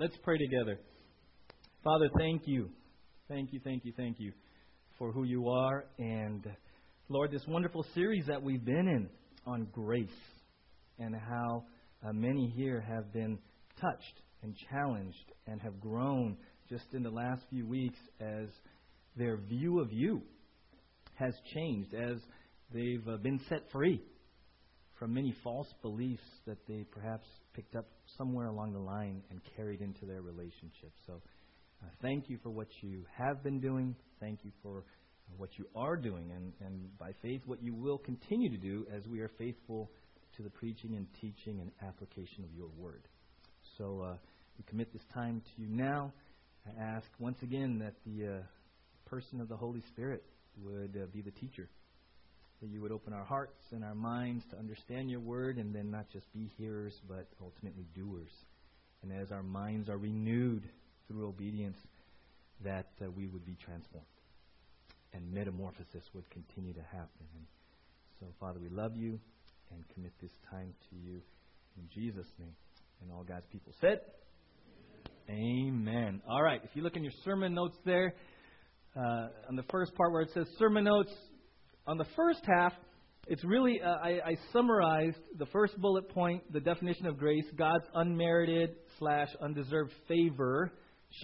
Let's pray together. Father, thank you. Thank you, thank you, thank you for who you are. And Lord, this wonderful series that we've been in on grace and how uh, many here have been touched and challenged and have grown just in the last few weeks as their view of you has changed, as they've uh, been set free from many false beliefs that they perhaps picked up somewhere along the line and carried into their relationship. So, uh, thank you for what you have been doing. Thank you for what you are doing, and, and by faith, what you will continue to do as we are faithful to the preaching and teaching and application of your word. So, uh, we commit this time to you now. I ask once again that the uh, person of the Holy Spirit would uh, be the teacher that you would open our hearts and our minds to understand your word and then not just be hearers, but ultimately doers. And as our minds are renewed through obedience, that uh, we would be transformed and metamorphosis would continue to happen. And so, Father, we love you and commit this time to you in Jesus' name. And all God's people said, Amen. All right, if you look in your sermon notes there, uh, on the first part where it says sermon notes, on the first half, it's really, uh, I, I summarized the first bullet point, the definition of grace, God's unmerited slash undeserved favor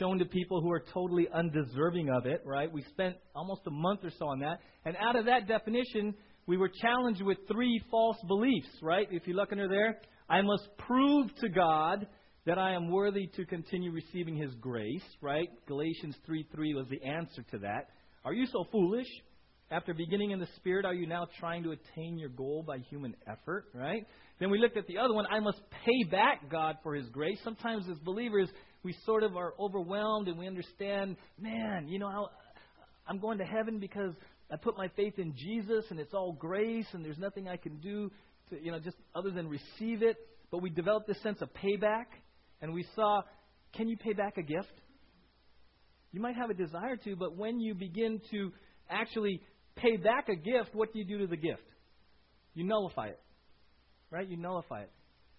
shown to people who are totally undeserving of it, right? We spent almost a month or so on that. And out of that definition, we were challenged with three false beliefs, right? If you look under there, I must prove to God that I am worthy to continue receiving His grace, right? Galatians 3 3 was the answer to that. Are you so foolish? After beginning in the Spirit, are you now trying to attain your goal by human effort, right? Then we looked at the other one. I must pay back God for His grace. Sometimes as believers, we sort of are overwhelmed and we understand, man, you know, I'm going to heaven because I put my faith in Jesus and it's all grace and there's nothing I can do to, you know, just other than receive it. But we developed this sense of payback and we saw, can you pay back a gift? You might have a desire to, but when you begin to actually pay back a gift, what do you do to the gift? You nullify it. Right? You nullify it.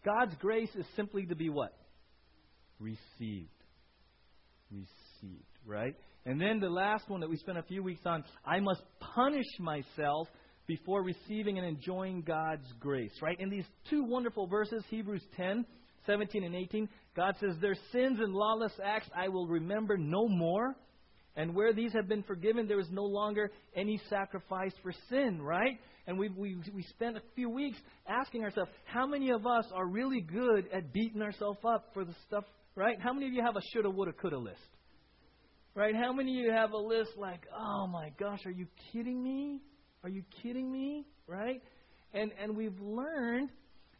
God's grace is simply to be what? Received. Received. Right? And then the last one that we spent a few weeks on I must punish myself before receiving and enjoying God's grace. Right? In these two wonderful verses, Hebrews 10, 17 and 18, God says, Their sins and lawless acts I will remember no more. And where these have been forgiven, there is no longer any sacrifice for sin, right? And we, we, we spent a few weeks asking ourselves, how many of us are really good at beating ourselves up for the stuff, right? How many of you have a shoulda, woulda, coulda list? Right? How many of you have a list like, oh my gosh, are you kidding me? Are you kidding me? Right? And, and we've learned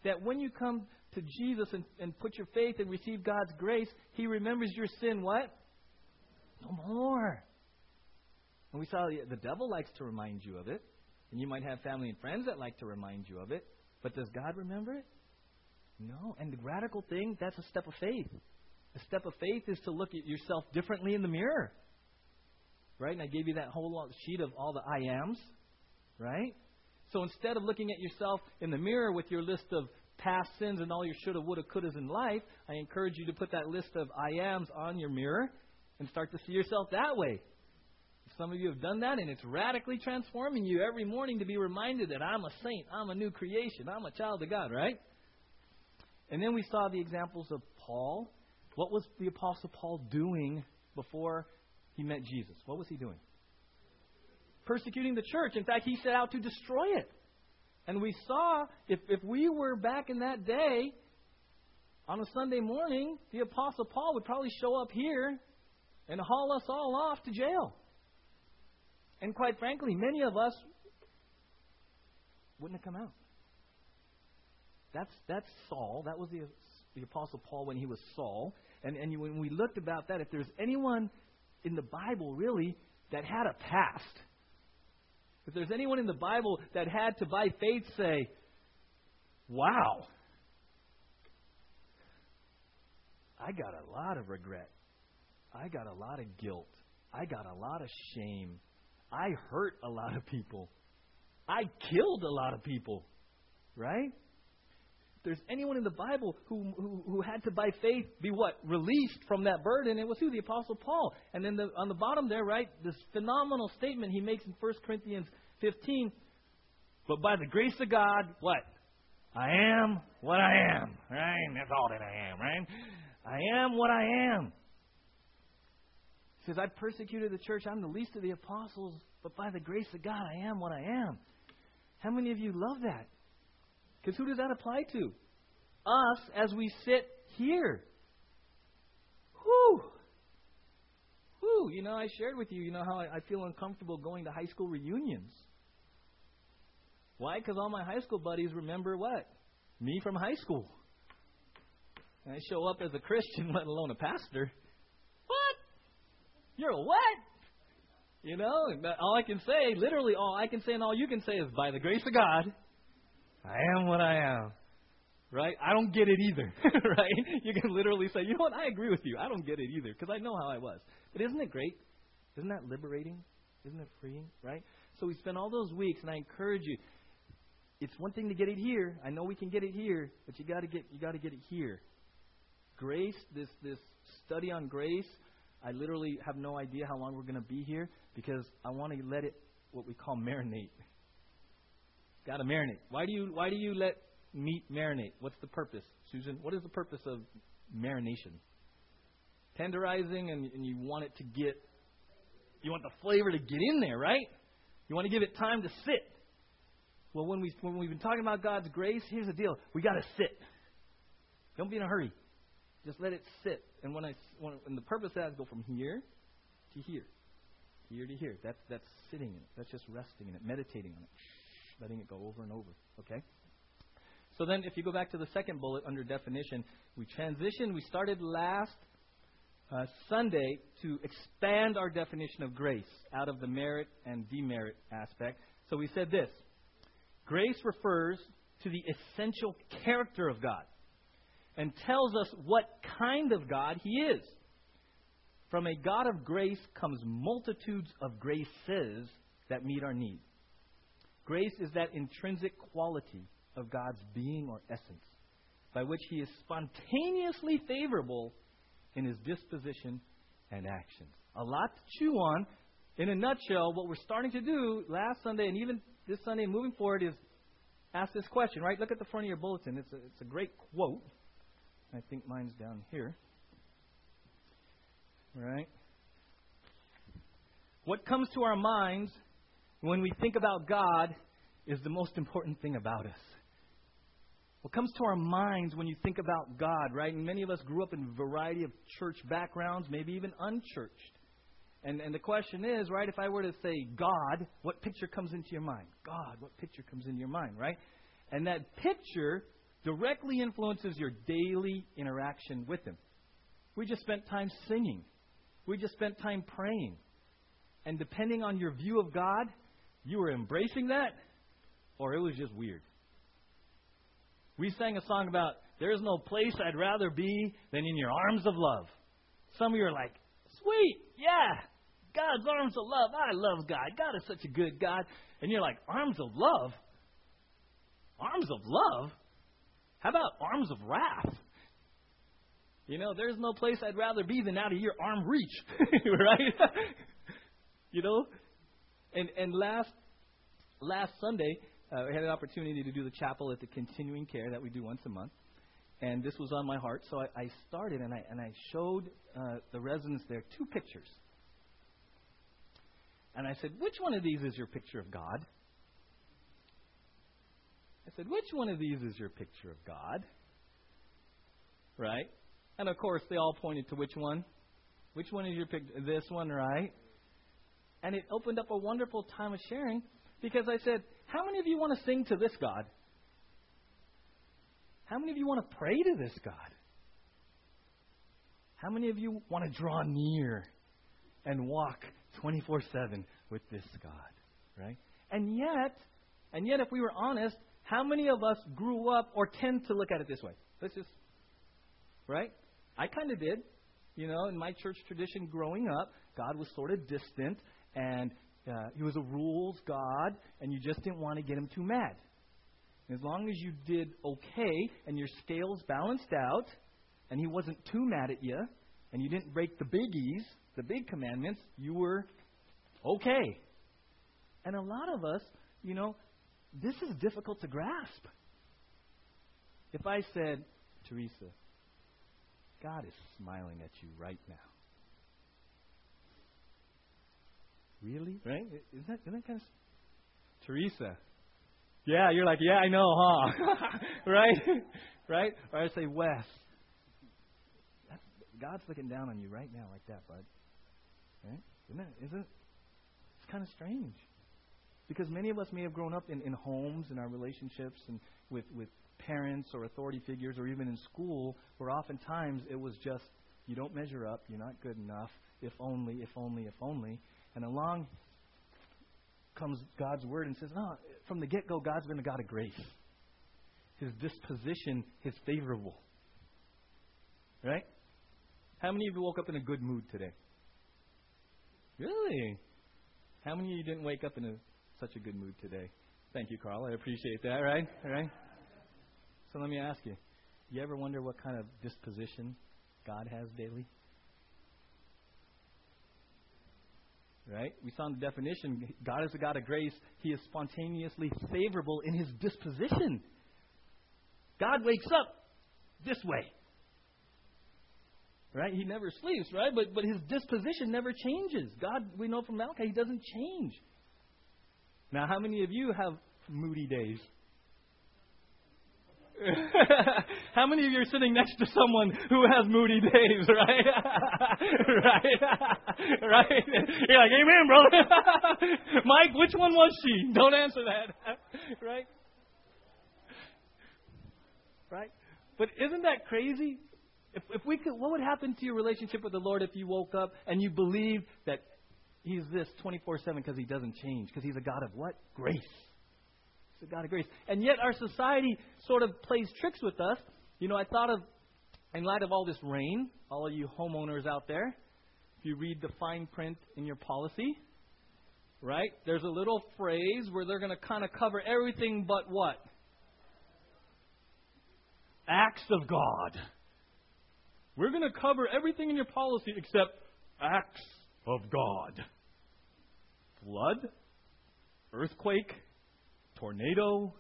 that when you come to Jesus and, and put your faith and receive God's grace, He remembers your sin what? No more. And we saw the devil likes to remind you of it. And you might have family and friends that like to remind you of it. But does God remember it? No. And the radical thing, that's a step of faith. A step of faith is to look at yourself differently in the mirror. Right? And I gave you that whole sheet of all the I ams. Right? So instead of looking at yourself in the mirror with your list of past sins and all your shoulda, woulda, couldas in life, I encourage you to put that list of I ams on your mirror and start to see yourself that way. Some of you have done that, and it's radically transforming you every morning to be reminded that I'm a saint, I'm a new creation, I'm a child of God, right? And then we saw the examples of Paul. What was the Apostle Paul doing before he met Jesus? What was he doing? Persecuting the church. In fact, he set out to destroy it. And we saw, if, if we were back in that day, on a Sunday morning, the Apostle Paul would probably show up here and haul us all off to jail. And quite frankly, many of us wouldn't have come out. That's, that's Saul. That was the, the Apostle Paul when he was Saul. And, and when we looked about that, if there's anyone in the Bible really that had a past, if there's anyone in the Bible that had to, by faith, say, wow, I got a lot of regret. I got a lot of guilt. I got a lot of shame. I hurt a lot of people. I killed a lot of people. Right? If there's anyone in the Bible who, who, who had to, by faith, be what? Released from that burden, it was who? The Apostle Paul. And then the, on the bottom there, right, this phenomenal statement he makes in 1 Corinthians 15. But by the grace of God, what? I am what I am, right? That's all that I am, right? I am what I am. Says, I persecuted the church. I'm the least of the apostles, but by the grace of God, I am what I am. How many of you love that? Because who does that apply to? Us as we sit here. Whew. Whew. You know, I shared with you, you know, how I, I feel uncomfortable going to high school reunions. Why? Because all my high school buddies remember what? Me from high school. And I show up as a Christian, let alone a pastor. You're a what? You know, all I can say, literally all I can say and all you can say is, by the grace of God, I am what I am. Right? I don't get it either. right? You can literally say, you know what? I agree with you. I don't get it either because I know how I was. But isn't it great? Isn't that liberating? Isn't it freeing? Right? So we spend all those weeks, and I encourage you. It's one thing to get it here. I know we can get it here, but you got to get you got to get it here. Grace, this this study on grace, I literally have no idea how long we're going to be here because I want to let it what we call marinate. Got to marinate. Why do you why do you let meat marinate? What's the purpose, Susan? What is the purpose of marination? Tenderizing, and, and you want it to get, you want the flavor to get in there, right? You want to give it time to sit. Well, when we when we've been talking about God's grace, here's the deal: we got to sit. Don't be in a hurry. Just let it sit. And when I when, and the purpose of that is go from here to here, here to here. That's that's sitting in it. That's just resting in it, meditating on it letting it go over and over. Okay? So then, if you go back to the second bullet under definition, we transition. We started last uh, Sunday to expand our definition of grace out of the merit and demerit aspect. So we said this Grace refers to the essential character of God and tells us what kind of God He is. From a God of grace comes multitudes of graces that meet our needs. Grace is that intrinsic quality of God's being or essence by which He is spontaneously favorable in His disposition and actions. A lot to chew on. In a nutshell, what we're starting to do last Sunday and even this Sunday moving forward is ask this question, right? Look at the front of your bulletin. It's a, it's a great quote. I think mine's down here. Right? What comes to our minds when we think about God is the most important thing about us. What comes to our minds when you think about God, right? And many of us grew up in a variety of church backgrounds, maybe even unchurched. And, and the question is, right, if I were to say God, what picture comes into your mind? God, what picture comes into your mind, right? And that picture directly influences your daily interaction with Him. We just spent time singing. We just spent time praying. And depending on your view of God, you were embracing that or it was just weird. We sang a song about there's no place I'd rather be than in your arms of love. Some of you are like, sweet, yeah, God's arms of love. I love God. God is such a good God. And you're like, arms of love? Arms of love? How about arms of wrath? You know, there's no place I'd rather be than out of your arm reach, right? you know, and and last last Sunday uh, I had an opportunity to do the chapel at the continuing care that we do once a month. And this was on my heart, so I, I started and I, and I showed uh, the residents there two pictures. And I said, Which one of these is your picture of God? Said, Which one of these is your picture of God? Right? And of course, they all pointed to which one? Which one is your picture? This one, right? And it opened up a wonderful time of sharing because I said, How many of you want to sing to this God? How many of you want to pray to this God? How many of you want to draw near and walk 24 7 with this God? Right? And yet, and yet, if we were honest, how many of us grew up or tend to look at it this way? Let's just, right? I kind of did. You know, in my church tradition growing up, God was sort of distant, and uh, he was a rules God, and you just didn't want to get him too mad. As long as you did okay and your scales balanced out and he wasn't too mad at you and you didn't break the biggies, the big commandments, you were okay. And a lot of us, you know, this is difficult to grasp. If I said, Teresa, God is smiling at you right now. Really? Right? Isn't that, isn't that kind of. Teresa. Yeah, you're like, yeah, I know, huh? right? right? Or I say, Wes. That's, God's looking down on you right now like that, bud. Right? Isn't it? Isn't it? It's kind of strange. Because many of us may have grown up in, in homes, in our relationships, and with, with parents or authority figures, or even in school, where oftentimes it was just, you don't measure up, you're not good enough, if only, if only, if only. And along comes God's word and says, no, from the get go, God's been a God of grace. His disposition is favorable. Right? How many of you woke up in a good mood today? Really? How many of you didn't wake up in a, such a good mood today? Thank you, Carl. I appreciate that, right? All right? So let me ask you you ever wonder what kind of disposition God has daily? Right? We saw in the definition God is a God of grace. He is spontaneously favorable in his disposition. God wakes up this way. Right? He never sleeps, right? But but his disposition never changes. God, we know from Malachi, he doesn't change. Now, how many of you have moody days? How many of you are sitting next to someone who has moody days, right? right? right? You're like, Amen, brother. Mike, which one was she? Don't answer that. right? Right? But isn't that crazy? If, if we could, what would happen to your relationship with the Lord if you woke up and you believed that He's this 24 7 because He doesn't change? Because He's a God of what? Grace. It's a God of grace. And yet our society sort of plays tricks with us. You know, I thought of, in light of all this rain, all of you homeowners out there, if you read the fine print in your policy, right, there's a little phrase where they're going to kind of cover everything but what? Acts of God. We're going to cover everything in your policy except acts of God. Flood, earthquake, tornado,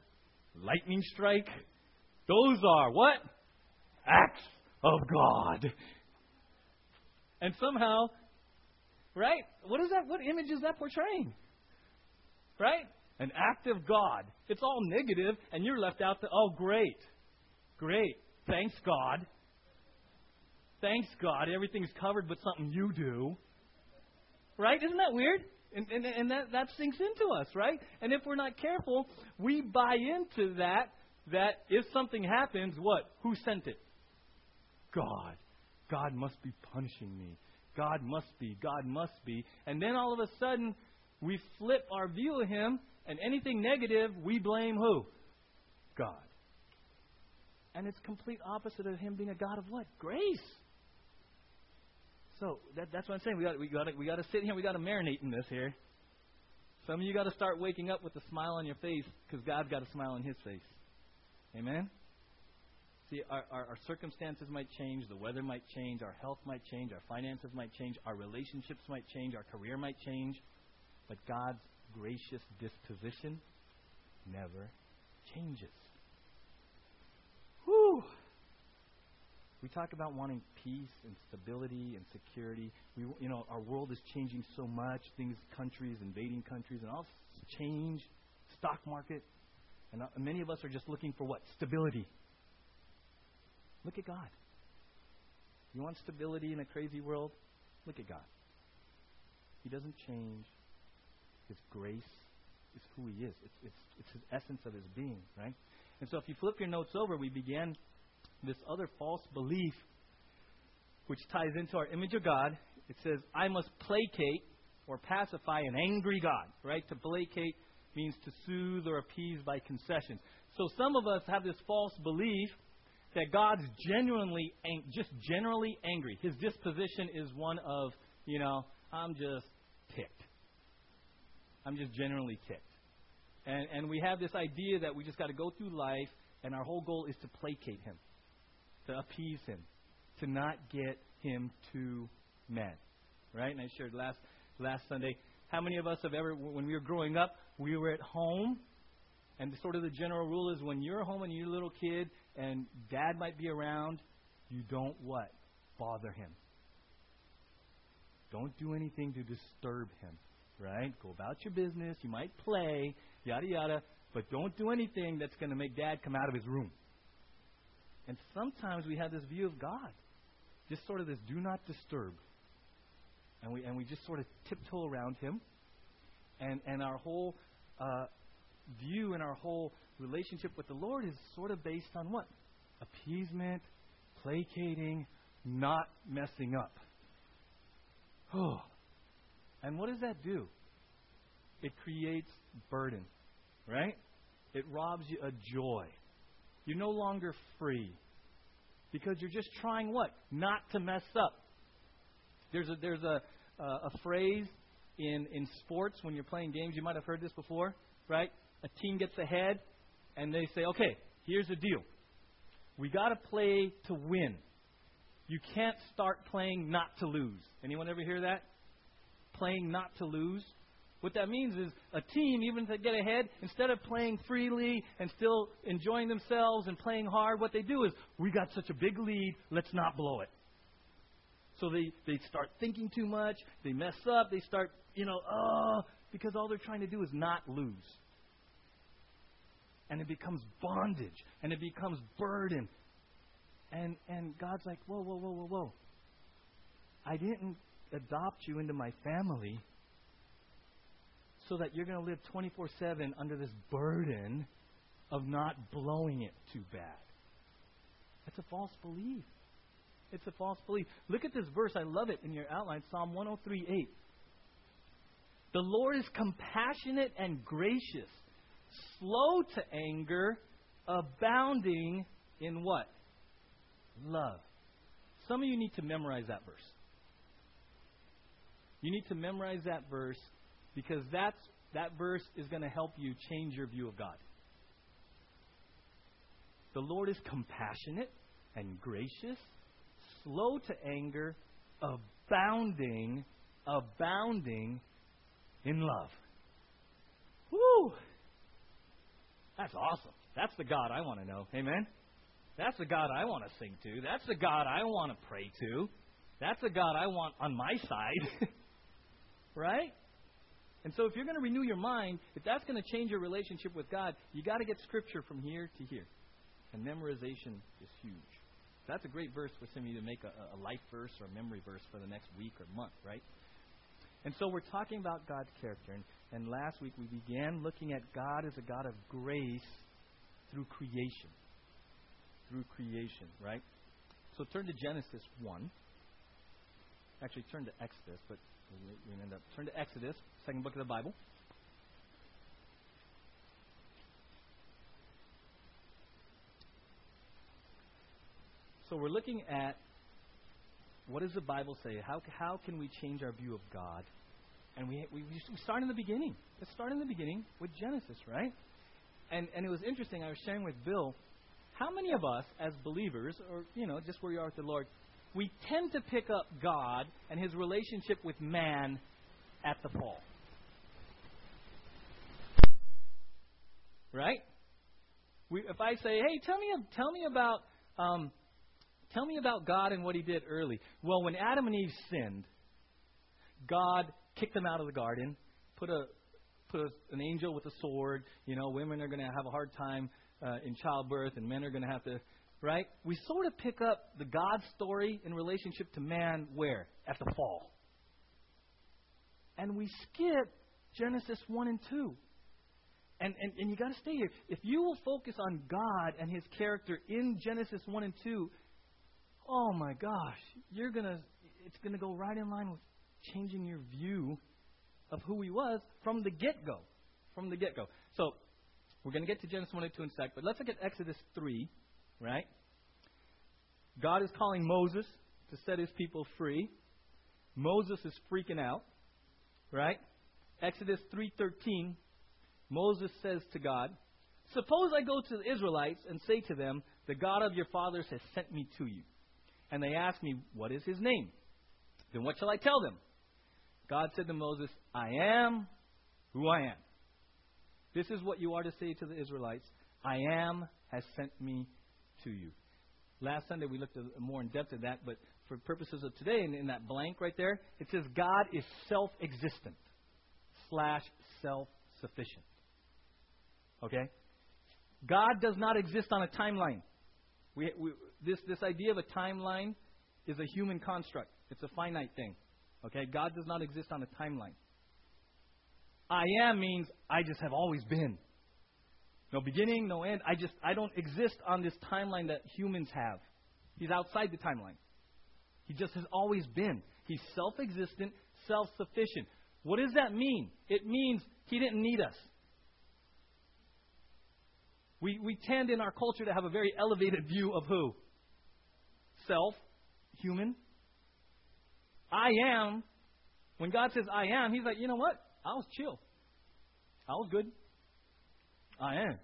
lightning strike. Those are what? Acts of God. And somehow, right? What is that? What image is that portraying? Right? An act of God. It's all negative, and you're left out to, oh, great. Great. Thanks, God. Thanks, God. Everything's covered but something you do. Right? Isn't that weird? And, and, and that, that sinks into us, right? And if we're not careful, we buy into that, that if something happens, what? Who sent it? God. God must be punishing me. God must be. God must be. And then all of a sudden, we flip our view of Him, and anything negative, we blame who? God. And it's complete opposite of Him being a God of what? Grace. So that, that's what I'm saying. We got we got we got to sit here. We got to marinate in this here. Some of you got to start waking up with a smile on your face because God's got a smile on His face. Amen. See, our, our, our circumstances might change, the weather might change, our health might change, our finances might change, our relationships might change, our career might change, but God's gracious disposition never changes. Whew. We talk about wanting peace and stability and security. We, you know, our world is changing so much. Things, countries, invading countries, and all change. Stock market, and uh, many of us are just looking for what stability. Look at God. You want stability in a crazy world? Look at God. He doesn't change. His grace is who He is. It's, it's, it's His essence of His being, right? And so if you flip your notes over, we began this other false belief which ties into our image of God. It says, I must placate or pacify an angry God, right? To placate means to soothe or appease by concessions. So some of us have this false belief that God's genuinely, just generally angry. His disposition is one of, you know, I'm just ticked. I'm just generally ticked. And, and we have this idea that we just got to go through life, and our whole goal is to placate him, to appease him, to not get him too mad. Right? And I shared last last Sunday. How many of us have ever, when we were growing up, we were at home, and sort of the general rule is when you're home and you're a little kid, and dad might be around, you don't what? Bother him. Don't do anything to disturb him. Right? Go about your business. You might play, yada yada, but don't do anything that's going to make dad come out of his room. And sometimes we have this view of God, just sort of this do not disturb. And we, and we just sort of tiptoe around him. And, and our whole uh, view and our whole relationship with the Lord is sort of based on what? Appeasement, placating, not messing up. Oh. And what does that do? It creates burden, right? It robs you of joy. You're no longer free because you're just trying what? Not to mess up. There's a there's a uh, a phrase in in sports when you're playing games. You might have heard this before, right? A team gets ahead and they say, "Okay, here's the deal. We got to play to win. You can't start playing not to lose. Anyone ever hear that? Playing not to lose. What that means is a team, even to get ahead, instead of playing freely and still enjoying themselves and playing hard, what they do is, we got such a big lead, let's not blow it. So they, they start thinking too much, they mess up, they start, you know, oh, because all they're trying to do is not lose. And it becomes bondage, and it becomes burden, and, and God's like, whoa, whoa, whoa, whoa, whoa. I didn't adopt you into my family so that you're going to live 24 7 under this burden of not blowing it too bad. That's a false belief. It's a false belief. Look at this verse. I love it in your outline Psalm 103 8. The Lord is compassionate and gracious, slow to anger, abounding in what? love. Some of you need to memorize that verse. You need to memorize that verse because that's, that verse is going to help you change your view of God. The Lord is compassionate and gracious, slow to anger, abounding, abounding in love. Woo! That's awesome. That's the God I want to know. Amen? That's the God I want to sing to. That's the God I want to pray to. That's the God I want on my side. right? And so if you're going to renew your mind, if that's going to change your relationship with God, you got to get scripture from here to here. And memorization is huge. That's a great verse for some of you to make a, a life verse or a memory verse for the next week or month, right? And so we're talking about God's character. And, and last week we began looking at God as a God of grace through creation through creation, right? So turn to Genesis 1. Actually, turn to Exodus, but we end up. Turn to Exodus, second book of the Bible. So we're looking at what does the Bible say? How, how can we change our view of God? And we, we, we start in the beginning. Let's start in the beginning with Genesis, right? And, and it was interesting. I was sharing with Bill how many of us, as believers, or, you know, just where you are with the Lord, we tend to pick up God and his relationship with man at the fall? Right? We, if I say, "Hey, tell me, tell me about, um, tell me about God and what He did early." Well, when Adam and Eve sinned, God kicked them out of the garden, put a put a, an angel with a sword. You know, women are going to have a hard time uh, in childbirth, and men are going to have to, right? We sort of pick up the God story in relationship to man where? At the fall. And we skip Genesis 1 and 2. And, and, and you got to stay here. If you will focus on God and His character in Genesis 1 and 2, oh my gosh, you're gonna, it's going to go right in line with changing your view of who He was from the get go. From the get go. So we're going to get to Genesis 1 and 2 in a sec, but let's look at Exodus 3, right? God is calling Moses to set his people free. Moses is freaking out, right? Exodus 3:13, Moses says to God, Suppose I go to the Israelites and say to them, The God of your fathers has sent me to you. And they ask me, What is his name? Then what shall I tell them? God said to Moses, I am who I am. This is what you are to say to the Israelites I am has sent me to you. Last Sunday we looked more in depth at that, but for purposes of today, in, in that blank right there, it says God is self existent slash self sufficient. Okay? God does not exist on a timeline. We, we, this, this idea of a timeline is a human construct, it's a finite thing. Okay? God does not exist on a timeline. I am means I just have always been. No beginning, no end. I just I don't exist on this timeline that humans have. He's outside the timeline. He just has always been. He's self-existent, self-sufficient. What does that mean? It means he didn't need us. We, we tend in our culture to have a very elevated view of who? Self, human. I am. When God says I am, He's like, you know what? I was chill. I was good. I am.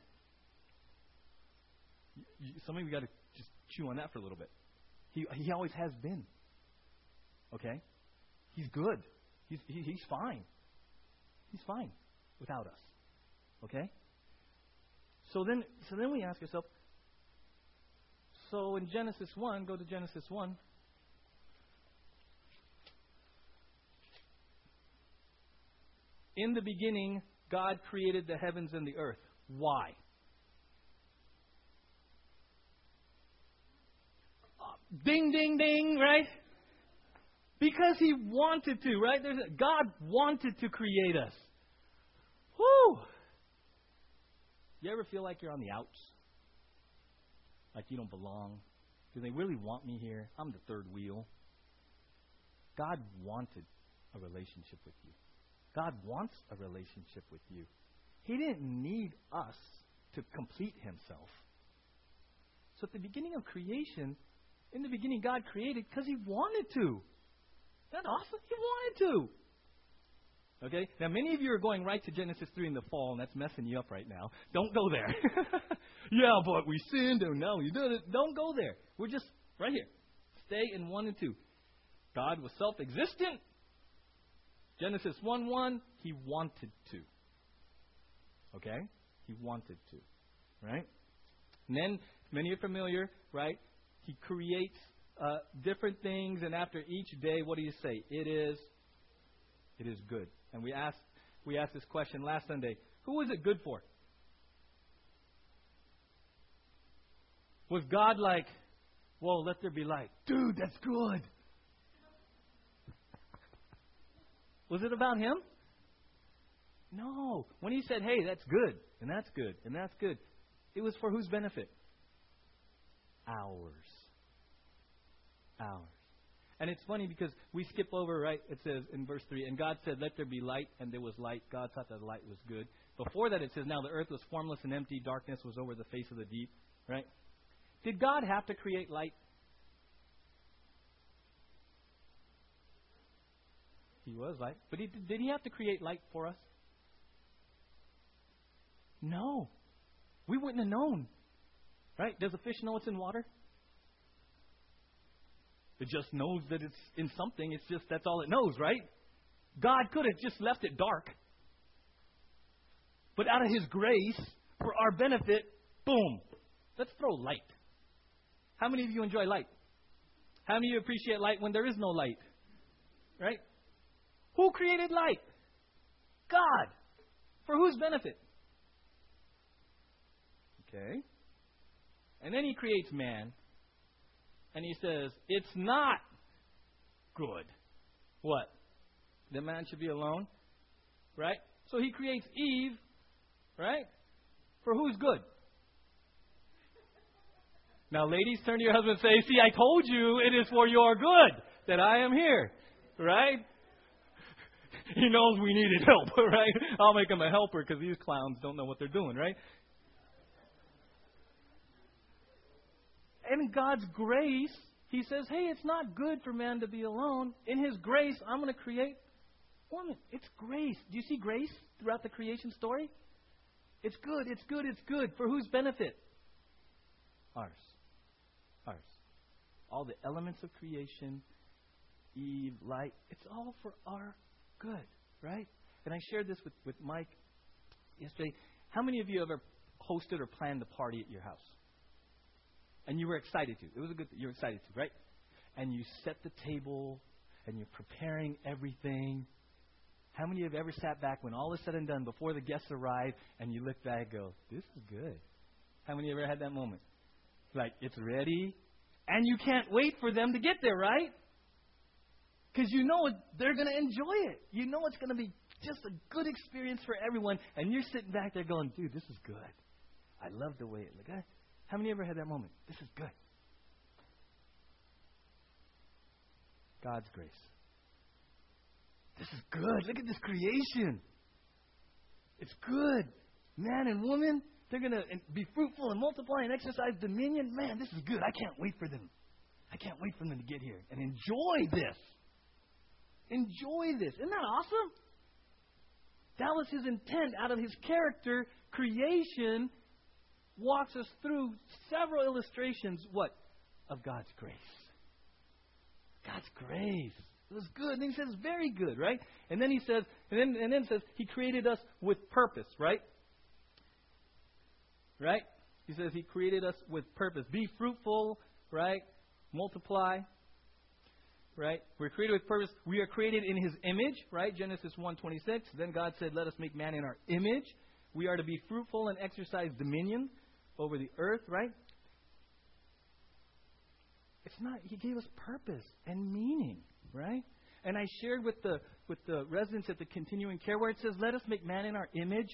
Some of you got to just chew on that for a little bit. He, he always has been. Okay? He's good. He's, he, he's fine. He's fine without us. Okay? So then, so then we ask ourselves, so in Genesis 1, go to Genesis 1. In the beginning, God created the heavens and the earth. Why? Uh, ding, ding, ding, right? Because He wanted to, right? There's a, God wanted to create us. Whoo! You ever feel like you're on the outs? Like you don't belong? Do they really want me here? I'm the third wheel. God wanted a relationship with you. God wants a relationship with you. He didn't need us to complete himself. So at the beginning of creation, in the beginning, God created because He wanted to. Isn't that awesome? He wanted to. Okay? Now, many of you are going right to Genesis 3 in the fall, and that's messing you up right now. Don't go there. yeah, but we sinned, and now we did it. Don't go there. We're just right here. Stay in 1 and 2. God was self existent. Genesis 1 1, He wanted to. Okay? He wanted to. Right? And then, many are familiar, right? He creates uh, different things, and after each day, what do you say? It is, it is good. And we asked, we asked this question last Sunday: Who was it good for? Was God like, whoa, let there be light, dude? That's good. Was it about him? No. When he said, hey, that's good, and that's good, and that's good, it was for whose benefit? Ours ours. And it's funny because we skip over, right? It says in verse 3, and God said, Let there be light, and there was light. God thought that light was good. Before that, it says, Now the earth was formless and empty, darkness was over the face of the deep, right? Did God have to create light? He was light. But he, did he have to create light for us? No. We wouldn't have known. Right? Does a fish know it's in water? It just knows that it's in something. It's just that's all it knows, right? God could have just left it dark. But out of His grace, for our benefit, boom, let's throw light. How many of you enjoy light? How many of you appreciate light when there is no light? Right? Who created light? God. For whose benefit? Okay. And then he creates man and he says, It's not good. What? The man should be alone. Right? So he creates Eve, right? For who's good? Now, ladies, turn to your husband and say, See, I told you it is for your good that I am here. Right? He knows we needed help, right? I'll make him a helper because these clowns don't know what they're doing, right? In God's grace, He says, hey, it's not good for man to be alone. In His grace, I'm going to create woman. It's grace. Do you see grace throughout the creation story? It's good, it's good, it's good. For whose benefit? Ours. Ours. All the elements of creation, Eve, light, it's all for our good, right? And I shared this with, with Mike yesterday. How many of you ever hosted or planned a party at your house? And you were excited to. It was a good you were excited to, right? And you set the table and you're preparing everything. How many have ever sat back when all is said and done before the guests arrive and you look back and go, This is good? How many ever had that moment? Like it's ready and you can't wait for them to get there, right? Because you know they're going to enjoy it. You know it's going to be just a good experience for everyone. And you're sitting back there going, dude, this is good. I love the way it looks. How many ever had that moment? This is good. God's grace. This is good. Look at this creation. It's good. Man and woman, they're going to be fruitful and multiply and exercise dominion. Man, this is good. I can't wait for them. I can't wait for them to get here and enjoy this. Enjoy this. Isn't that awesome? That was his intent. Out of his character, creation walks us through several illustrations, what? Of God's grace. God's grace. It was good. And he says, very good, right? And then he says, and then, and then says, he created us with purpose, right? Right? He says he created us with purpose. Be fruitful, right? Multiply, right? We're created with purpose. We are created in his image, right? Genesis 1:26. Then God said, "Let us make man in our image." We are to be fruitful and exercise dominion over the earth, right? It's not he gave us purpose and meaning, right? And I shared with the with the residents at the continuing care where it says, "Let us make man in our image."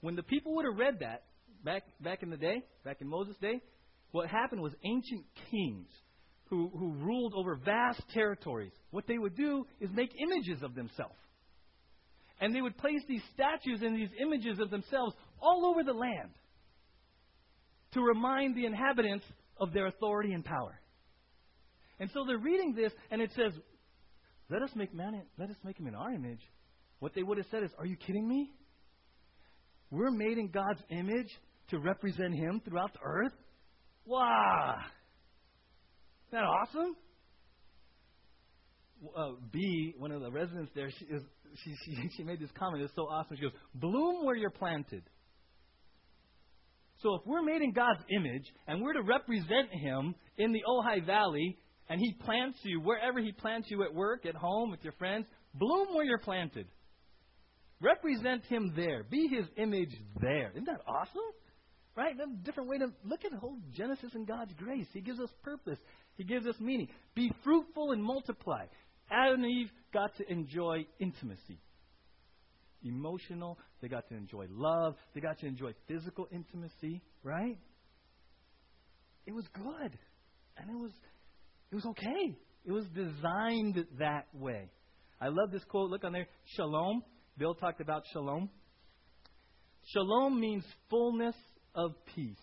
When the people would have read that back back in the day, back in Moses' day, what happened was ancient kings who, who ruled over vast territories, what they would do is make images of themselves. And they would place these statues and these images of themselves all over the land to remind the inhabitants of their authority and power. And so they're reading this, and it says, "Let us make man, let us make him in our image." What they would have said is, "Are you kidding me? We're made in God's image to represent Him throughout the earth. Wow! Isn't that awesome? Uh, B, one of the residents there, she, is, she, she, she made this comment. It's so awesome. She goes, Bloom where you're planted. So if we're made in God's image and we're to represent Him in the Ojai Valley, and He plants you wherever He plants you at work, at home, with your friends, bloom where you're planted. Represent Him there. Be His image there. Isn't that awesome? Right? That's a different way to look at the whole Genesis and God's grace. He gives us purpose. He gives us meaning. Be fruitful and multiply. Adam and Eve got to enjoy intimacy. Emotional, they got to enjoy love, they got to enjoy physical intimacy, right? It was good. And it was it was okay. It was designed that way. I love this quote. Look on there. Shalom. Bill talked about shalom. Shalom means fullness of peace.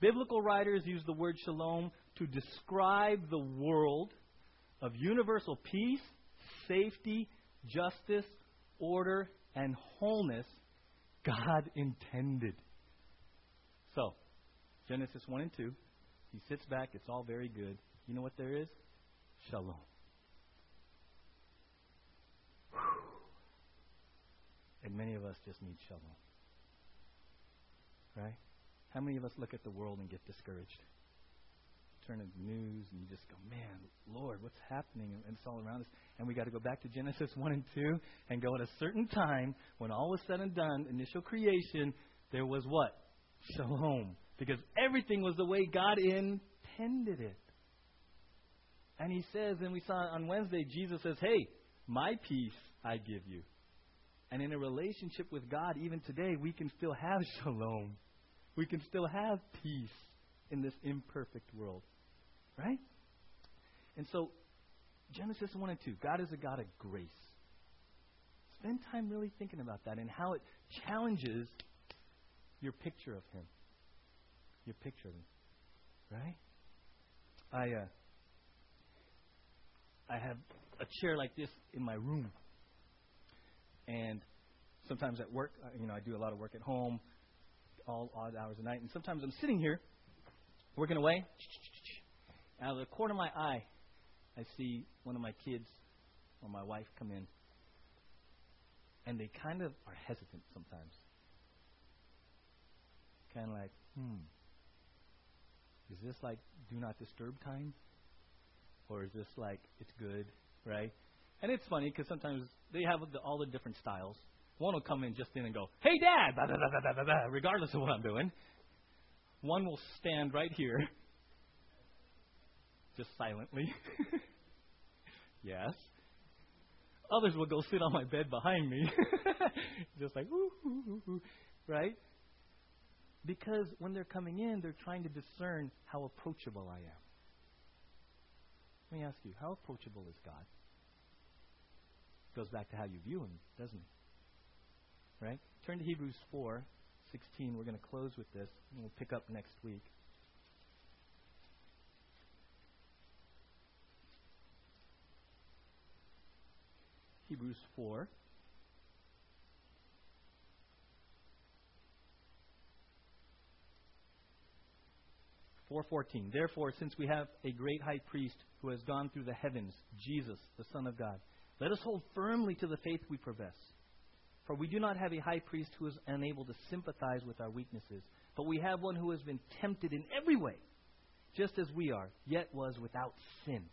Biblical writers use the word shalom to describe the world of universal peace, safety, justice, order, and wholeness God intended. So, Genesis 1 and 2, he sits back, it's all very good. You know what there is? Shalom. And many of us just need shalom. Right? How many of us look at the world and get discouraged? Turn to the news and you just go, man, Lord, what's happening? And it's all around us. And we got to go back to Genesis 1 and 2 and go at a certain time when all was said and done, initial creation, there was what? Shalom. Because everything was the way God intended it. And he says, and we saw on Wednesday, Jesus says, hey, my peace I give you. And in a relationship with God, even today, we can still have shalom. We can still have peace in this imperfect world. Right? And so, Genesis 1 and 2, God is a God of grace. Spend time really thinking about that and how it challenges your picture of Him. Your picture of Him. Right? I, uh, I have a chair like this in my room. And sometimes at work, uh, you know, I do a lot of work at home. all odd hours of night. And sometimes I'm sitting here, working away. Out of the corner of my eye, I see one of my kids or my wife come in. And they kind of are hesitant sometimes. Kind of like, hmm, is this like do not disturb time? Or is this like it's good, right? And it's funny because sometimes they have the, all the different styles. One will come in just in and go, "Hey, Dad," blah, blah, blah, blah, regardless of what I'm doing. One will stand right here, just silently. yes. Others will go sit on my bed behind me, just like, ooh, right? Because when they're coming in, they're trying to discern how approachable I am. Let me ask you, how approachable is God? Goes back to how you view Him, doesn't it? Right? Turn to Hebrews 4, 16. We're going to close with this, and we'll pick up next week. Hebrews 4. 4:14 Therefore since we have a great high priest who has gone through the heavens Jesus the son of God let us hold firmly to the faith we profess. For we do not have a high priest who is unable to sympathize with our weaknesses but we have one who has been tempted in every way just as we are yet was without sin.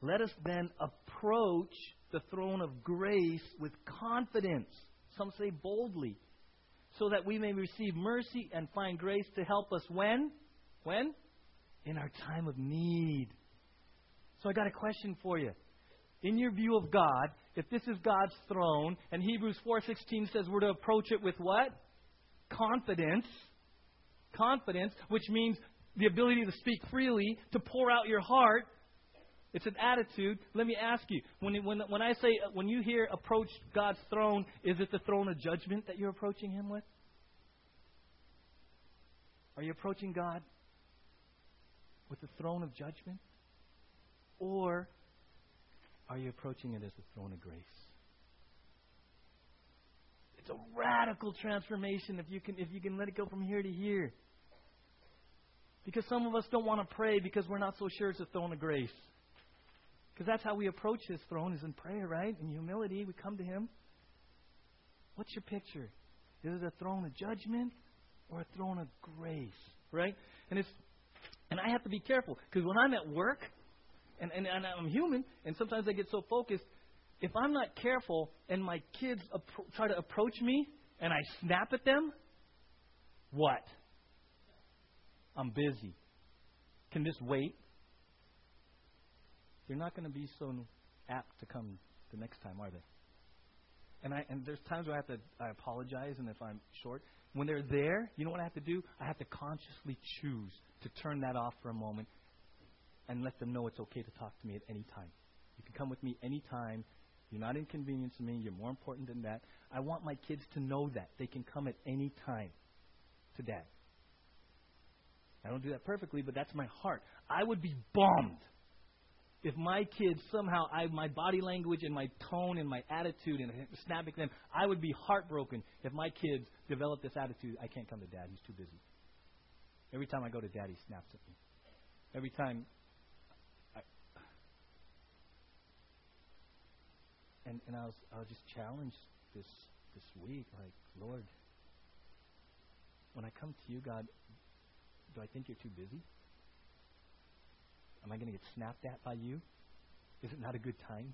Let us then approach the throne of grace with confidence some say boldly so that we may receive mercy and find grace to help us when when? In our time of need. So I got a question for you. In your view of God, if this is God's throne, and Hebrews 4:16 says we're to approach it with what? Confidence. Confidence, which means the ability to speak freely, to pour out your heart. It's an attitude. Let me ask you, when, when, when I say, uh, when you hear approach God's throne, is it the throne of judgment that you're approaching Him with? Are you approaching God with the throne of judgment? Or are you approaching it as the throne of grace? It's a radical transformation if you can if you can let it go from here to here. Because some of us don't want to pray because we're not so sure it's a throne of grace. Because that's how we approach His throne is in prayer, right? In humility, we come to Him. What's your picture? Is it a throne of judgment or a throne of grace? Right? And it's and I have to be careful because when I'm at work, and, and, and I'm human, and sometimes I get so focused, if I'm not careful and my kids appro- try to approach me and I snap at them, what? I'm busy. Can this wait? They're not going to be so apt to come the next time, are they? And I and there's times where I have to I apologize, and if I'm short, when they're there, you know what I have to do? I have to consciously choose to turn that off for a moment and let them know it's okay to talk to me at any time. You can come with me anytime. You're not inconveniencing me. You're more important than that. I want my kids to know that. They can come at any time to dad. I don't do that perfectly, but that's my heart. I would be bummed if my kids somehow I my body language and my tone and my attitude and snapping them, I would be heartbroken if my kids develop this attitude. I can't come to dad; he's too busy. Every time I go to dad, he snaps at me. Every time. And and I was I was just challenged this this week, like Lord, when I come to you, God, do I think you're too busy? Am I going to get snapped at by you? Is it not a good time?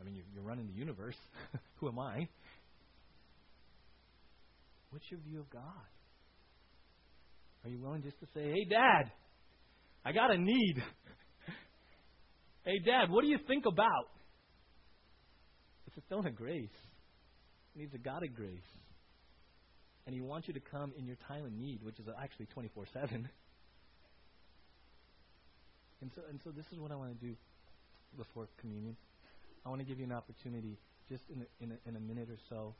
I mean, you're, running the universe. Who am I? What's your view of God? Are you willing just to say, hey, Dad, I got a need. hey, Dad, what do you think about? It's a throne of grace. It needs a God of grace. And He wants you to come in your time of need, which is actually 24 7. And so, and so this is what I want to do before communion. I want to give you an opportunity, just in a, in a, in a minute or so,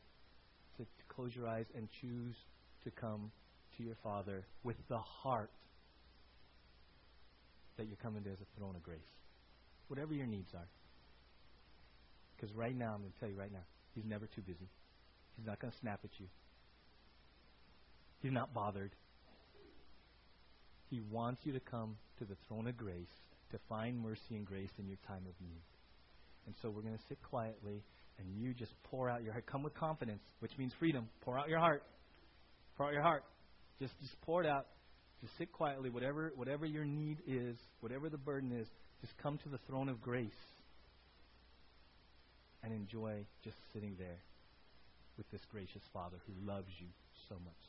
to, to close your eyes and choose to come to your Father with the heart that you're coming to as a throne of grace. Whatever your needs are. Because right now, I'm going to tell you right now, He's never too busy. He's not going to snap at you. He's not bothered. He wants you to come to the throne of grace to find mercy and grace in your time of need. And so we're going to sit quietly and you just pour out your heart. Come with confidence, which means freedom. Pour out your heart. Pour out your heart. Just just pour it out. Just sit quietly. Whatever whatever your need is, whatever the burden is, just come to the throne of grace and enjoy just sitting there with this gracious Father who loves you so much.